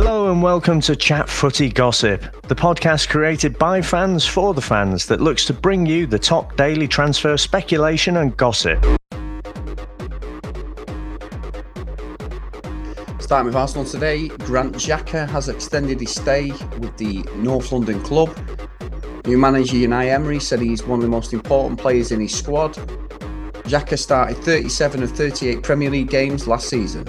Hello and welcome to Chat Footy Gossip, the podcast created by fans for the fans that looks to bring you the top daily transfer speculation and gossip. Starting with Arsenal today, Granit Xhaka has extended his stay with the North London club. New manager Unai Emery said he's one of the most important players in his squad. Xhaka started 37 of 38 Premier League games last season.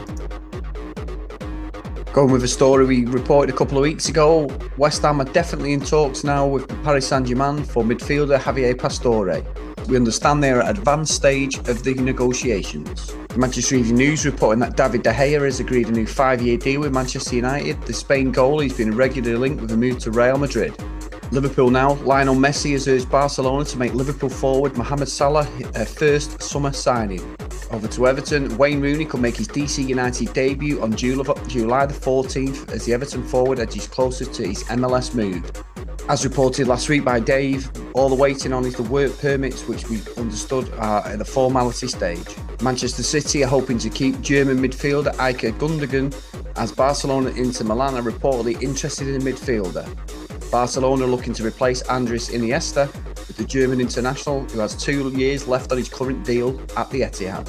Going with a story we reported a couple of weeks ago, West Ham are definitely in talks now with Paris Saint-Germain for midfielder Javier Pastore. We understand they are at advanced stage of the negotiations. Manchester Evening News reporting that David De Gea has agreed a new five-year deal with Manchester United. The Spain goalie has been regularly linked with a move to Real Madrid. Liverpool now. Lionel Messi has urged Barcelona to make Liverpool forward Mohamed Salah a first summer signing. Over to Everton, Wayne Rooney could make his DC United debut on July the 14th as the Everton forward edges closer to his MLS move. As reported last week by Dave, all the waiting on is the work permits, which we understood are at the formality stage. Manchester City are hoping to keep German midfielder Ilkay Gundogan, as Barcelona Inter Milan are reportedly interested in the midfielder. Barcelona looking to replace Andres Iniesta with the German international who has two years left on his current deal at the Etihad.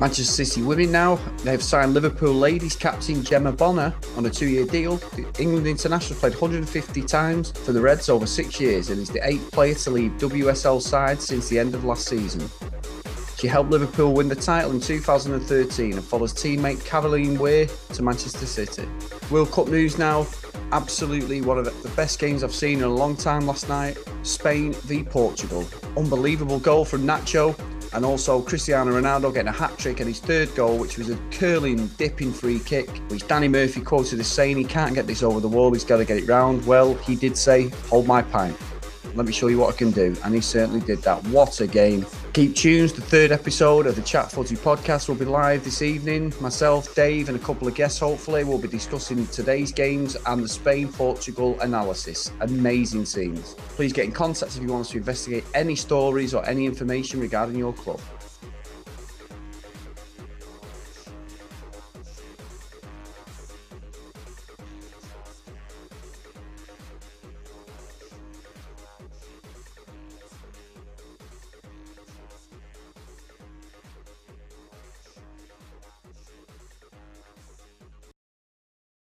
Manchester City women now, they have signed Liverpool ladies captain Gemma Bonner on a two year deal. The England international played 150 times for the Reds over six years and is the eighth player to leave WSL side since the end of last season. She helped Liverpool win the title in 2013 and follows teammate Caroline Weir to Manchester City. World Cup news now absolutely one of the best games I've seen in a long time last night. Spain v Portugal. Unbelievable goal from Nacho and also Cristiano Ronaldo getting a hat trick and his third goal, which was a curling, dipping free kick, which Danny Murphy quoted as saying he can't get this over the wall, he's got to get it round. Well, he did say, hold my pint. Let me show you what I can do. And he certainly did that. What a game. Keep tuned. The third episode of the Chat Footy podcast will be live this evening. Myself, Dave, and a couple of guests, hopefully, will be discussing today's games and the Spain Portugal analysis. Amazing scenes. Please get in contact if you want us to investigate any stories or any information regarding your club.